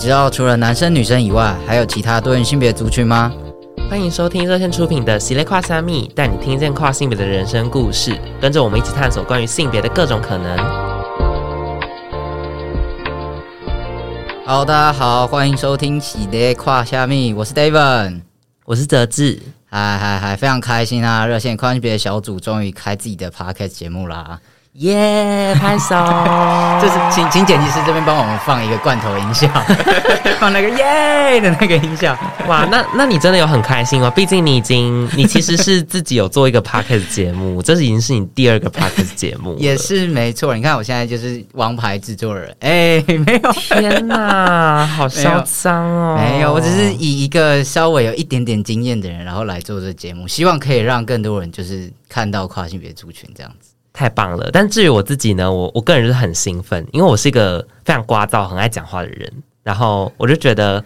知道除了男生女生以外，还有其他多元性别族群吗？欢迎收听热线出品的《喜列跨虾米》，带你听见跨性别的人生故事，跟着我们一起探索关于性别的各种可能。好，大家好，欢迎收听《喜列跨虾米》，我是 David，我是哲志，嗨嗨嗨，非常开心啊！热线跨性别小组终于开自己的 Podcast 节目啦。耶！拍手！就是请请剪辑师这边帮我们放一个罐头音效，放那个耶的那个音效。哇，那那你真的有很开心吗？毕竟你已经，你其实是自己有做一个 podcast 节目，这是已经是你第二个 podcast 节目，也是没错。你看我现在就是王牌制作人，哎，没有，天哪，好嚣张哦！没有，我只是以一个稍微有一点点经验的人，然后来做这个节目，希望可以让更多人就是看到跨性别族群这样子。太棒了！但至于我自己呢，我我个人就是很兴奋，因为我是一个非常聒噪、很爱讲话的人。然后我就觉得，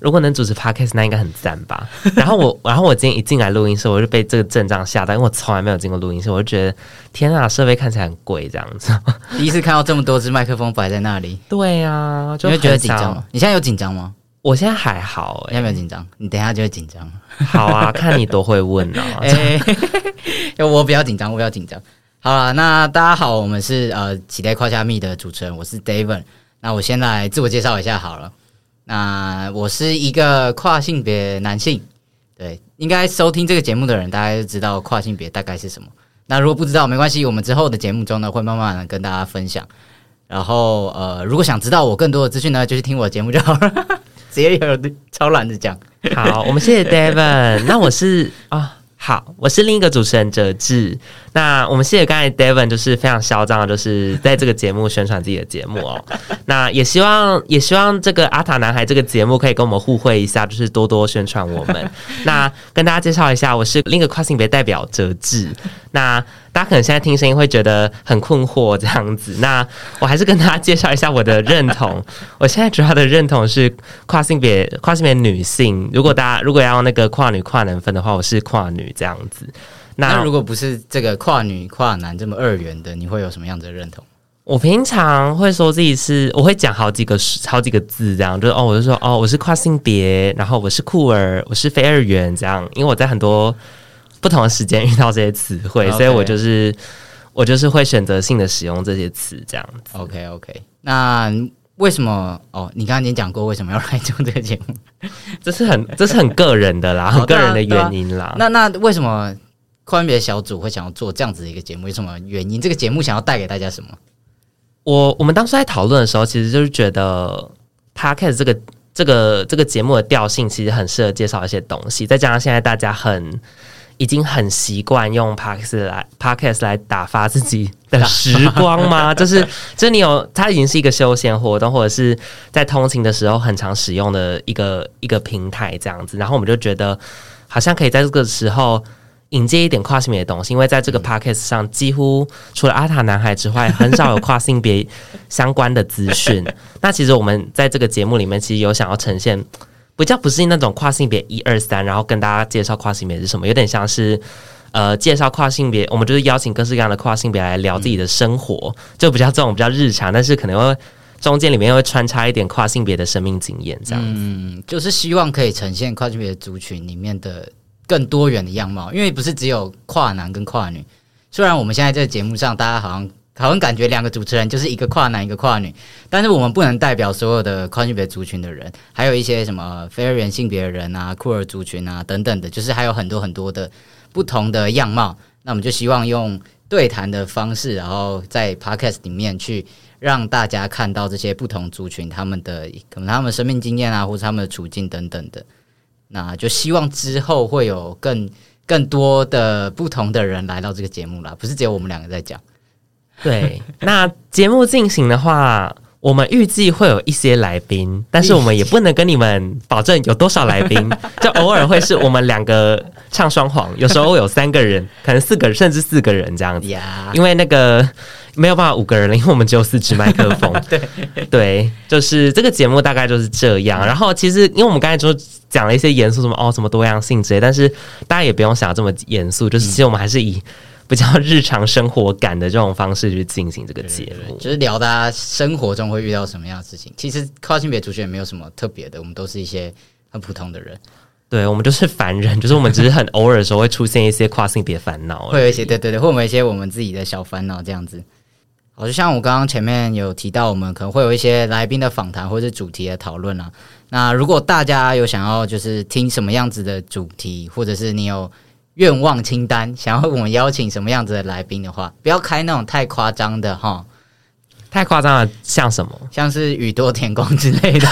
如果能主持 Podcast，那应该很赞吧。然后我，然后我今天一进来录音室，我就被这个阵仗吓到，因为我从来没有进过录音室，我就觉得天啊，设备看起来很贵，这样子。第一次看到这么多支麦克风摆在那里，对啊，就会觉得紧张吗？你现在有紧张吗？我现在还好、欸，你有没有紧张？你等一下就会紧张。好啊，看你多会问哦、啊。哎，我比较紧张，我比较紧张。好了，那大家好，我们是呃《期待跨下蜜》的主持人，我是 David。那我先来自我介绍一下好了。那我是一个跨性别男性，对，应该收听这个节目的人，大家就知道跨性别大概是什么。那如果不知道，没关系，我们之后的节目中呢，会慢慢的跟大家分享。然后呃，如果想知道我更多的资讯呢，就去听我的节目就好了。直接有超懒得讲。好，我们谢谢 David。那我是啊。好，我是另一个主持人哲志。那我们谢谢刚才 Devon，就是非常嚣张的，就是在这个节目宣传自己的节目哦。那也希望，也希望这个阿塔男孩这个节目可以跟我们互惠一下，就是多多宣传我们。那跟大家介绍一下，我是另一个跨性别代表哲志。那大家可能现在听声音会觉得很困惑，这样子。那我还是跟大家介绍一下我的认同。我现在主要的认同是跨性别，跨性别女性。如果大家如果要用那个跨女跨男分的话，我是跨女这样子。那，那如果不是这个跨女跨男这么二元的，你会有什么样子的认同？我平常会说自己是，我会讲好几个好几个字，这样就是哦，我就说哦，我是跨性别，然后我是酷儿，我是非二元这样。因为我在很多不同的时间遇到这些词汇，Okay. 所以我就是我就是会选择性的使用这些词这样子。OK OK，那为什么？哦，你刚刚已经讲过为什么要来做这个节目？这是很这是很个人的啦，很个人的原因啦。那那为什么？跨性别小组会想要做这样子的一个节目，有什么原因？这个节目想要带给大家什么？我我们当时在讨论的时候，其实就是觉得 Podcast 这个这个这个节目的调性其实很适合介绍一些东西，再加上现在大家很已经很习惯用 Podcast 来 Podcast 来打发自己的时光吗？就是就是你有它已经是一个休闲活动，或者是在通勤的时候很常使用的一个一个平台这样子，然后我们就觉得好像可以在这个时候。引介一点跨性别的东西，因为在这个 podcast 上，几乎除了阿塔男孩之外，很少有跨性别相关的资讯。那其实我们在这个节目里面，其实有想要呈现，比较不是那种跨性别一二三，然后跟大家介绍跨性别是什么，有点像是呃介绍跨性别，我们就是邀请各式各样的跨性别来聊自己的生活，就比较这种比较日常，但是可能会中间里面会穿插一点跨性别的生命经验，这样，嗯，就是希望可以呈现跨性别族群里面的。更多元的样貌，因为不是只有跨男跟跨女。虽然我们现在在节目上，大家好像好像感觉两个主持人就是一个跨男一个跨女，但是我们不能代表所有的跨性别族群的人，还有一些什么非二元性别人啊、酷儿族群啊等等的，就是还有很多很多的不同的样貌。那我们就希望用对谈的方式，然后在 Podcast 里面去让大家看到这些不同族群他们的可能他们生命经验啊，或者他们的处境等等的。那就希望之后会有更更多的不同的人来到这个节目啦，不是只有我们两个在讲。对，那节目进行的话，我们预计会有一些来宾，但是我们也不能跟你们保证有多少来宾，就偶尔会是我们两个唱双簧，有时候有三个人，可能四个人甚至四个人这样子。因为那个。没有办法五个人了，因为我们只有四支麦克风。对对，就是这个节目大概就是这样。然后其实，因为我们刚才就讲了一些严肃什么哦，什么多样性之类，但是大家也不用想这么严肃。就是其实我们还是以比较日常生活感的这种方式去进行这个节目，就是聊大家生活中会遇到什么样的事情。其实跨性别族群也没有什么特别的，我们都是一些很普通的人。对，我们就是凡人，就是我们只是很偶尔的时候会出现一些跨性别烦恼，会有一些对对对，会有一些我们自己的小烦恼这样子。好，就像我刚刚前面有提到，我们可能会有一些来宾的访谈或者是主题的讨论啊。那如果大家有想要就是听什么样子的主题，或者是你有愿望清单，想要我们邀请什么样子的来宾的话，不要开那种太夸张的哈。太夸张了，像什么？像是宇多田光之类的。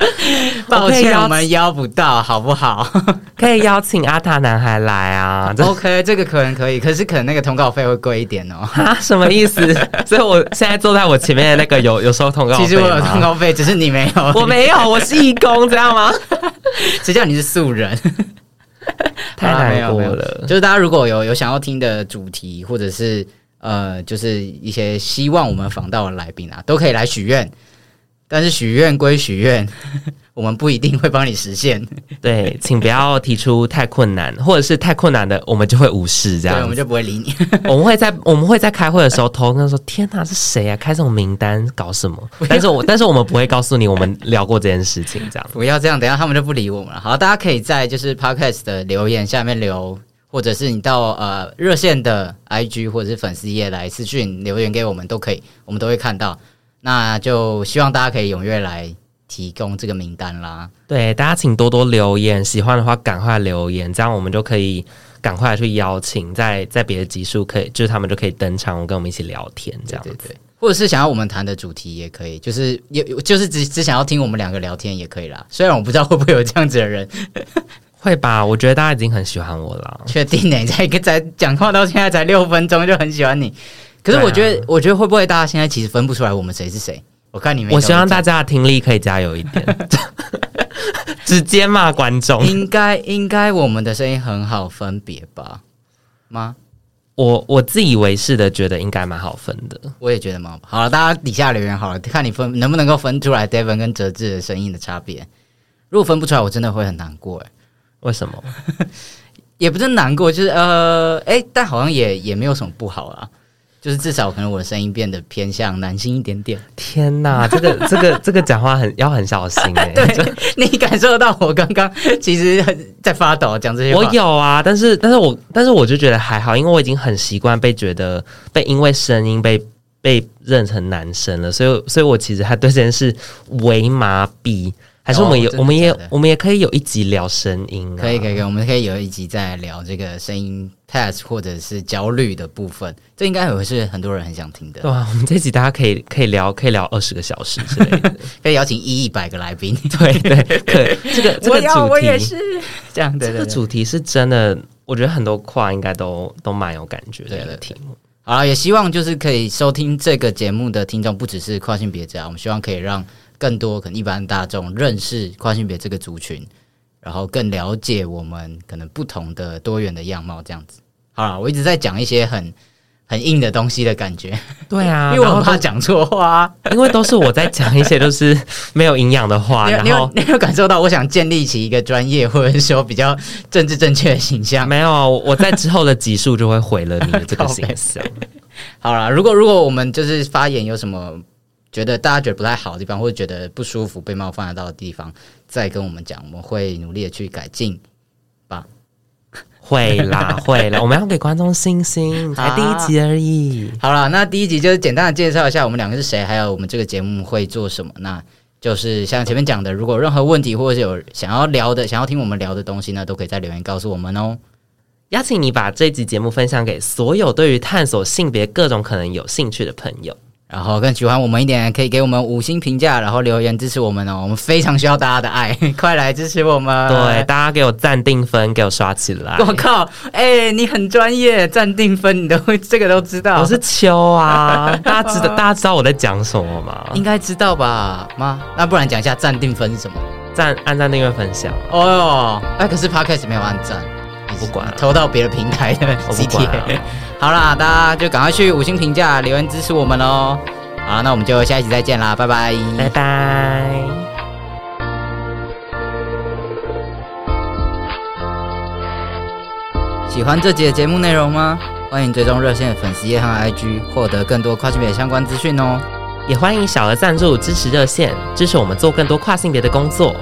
抱歉，我们邀不到，好不好？可以邀请阿塔男孩来啊。OK，这个可能可以，可是可能那个通告费会贵一点哦。啊，什么意思？所以我现在坐在我前面的那个有有收通告费？其实我有通告费，只是你没有。我没有，我是义工，知道吗？谁叫你是素人？太难过了。就是大家如果有有想要听的主题，或者是。呃，就是一些希望我们访到的来宾啊，都可以来许愿，但是许愿归许愿，我们不一定会帮你实现。对，请不要提出太困难，或者是太困难的，我们就会无视这样。对，我们就不会理你。我们会在我们会在开会的时候偷跟他说：“天哪，是谁啊？开这种名单搞什么？”但是我但是我们不会告诉你，我们聊过这件事情。这样不要这样，等下他们就不理我们了。好，大家可以在就是 Podcast 的留言下面留。或者是你到呃热线的 IG 或者是粉丝页来私讯留言给我们都可以，我们都会看到。那就希望大家可以踊跃来提供这个名单啦。对，大家请多多留言，喜欢的话赶快留言，这样我们就可以赶快去邀请，在在别的集数可以，就是他们就可以登场，跟我们一起聊天这样子。对对对，或者是想要我们谈的主题也可以，就是有就是只只想要听我们两个聊天也可以啦。虽然我不知道会不会有这样子的人。会吧？我觉得大家已经很喜欢我了。确定呢？才才讲话到现在才六分钟就很喜欢你。可是我觉得，啊、我觉得会不会大家现在其实分不出来我们谁是谁？我看你们。我希望大家的听力可以加油一点，直接骂观众。应该应该我们的声音很好分别吧？吗？我我自以为是的，觉得应该蛮好分的。我也觉得蛮好。好了，大家底下留言好了，看你分能不能够分出来 Devon 跟哲志的声音的差别。如果分不出来，我真的会很难过哎。为什么？也不是难过，就是呃，哎、欸，但好像也也没有什么不好啊。就是至少可能我的声音变得偏向男性一点点。天哪，这个这个 这个讲话很要很小心哎、欸。对，你感受到我刚刚 其实很在发抖讲这些话。我有啊，但是但是我但是我就觉得还好，因为我已经很习惯被觉得被因为声音被被认成男生了，所以所以我其实还对这件事为麻痹。还是我们有，哦、我们也，我们也可以有一集聊声音，啊，可以，可以，可以，我们可以有一集再聊这个声音 test 或者是焦虑的部分，这应该也会是很多人很想听的。对啊，我们这集大家可以可以聊，可以聊二十个小时之类的，可以邀请一亿百个来宾。对对 对，这个这个主题我，我也是这样的。这个主题是真的，我觉得很多跨应该都都蛮有感觉的一个题目。好了，也希望就是可以收听这个节目的听众，不只是跨性别者，我们希望可以让。更多可能一般大众认识跨性别这个族群，然后更了解我们可能不同的多元的样貌，这样子。好了，我一直在讲一些很 很硬的东西的感觉。对啊，因为我怕讲错话，因为都是我在讲一些都是没有营养的话。然后你有，感受到我想建立起一个专业或者说比较政治正确的形象？没有，我在之后的集数就会毁了你的这个形象。好了，如果如果我们就是发言有什么。觉得大家觉得不太好的地方，或者觉得不舒服、被冒犯得到的地方，再跟我们讲，我们会努力的去改进吧。会啦，会啦，我们要给观众信心，才 第一集而已。好了，那第一集就是简单的介绍一下我们两个是谁，还有我们这个节目会做什么。那就是像前面讲的，如果任何问题或者是有想要聊的、想要听我们聊的东西呢，都可以在留言告诉我们哦。邀请你把这集节目分享给所有对于探索性别各种可能有兴趣的朋友。然后更喜欢我们一点，可以给我们五星评价，然后留言支持我们哦。我们非常需要大家的爱，快来支持我们！对，大家给我暂定分，给我刷起来！我靠，哎、欸，你很专业，暂定分你都会这个都知道。我是秋啊，大家知道大家知道我在讲什么吗？应该知道吧？吗？那不然讲一下暂定分是什么？赞按赞订阅分享。哦，哎，可是 Podcast 没有按赞，不管投到别的平台的，我不管。好啦，大家就赶快去五星评价、留言支持我们哦。好，那我们就下一集再见啦，拜拜，拜拜。喜欢这集的节目内容吗？欢迎追踪热线粉丝页和 IG，获得更多跨性别相关资讯哦。也欢迎小额赞助支持热线，支持我们做更多跨性别的工作。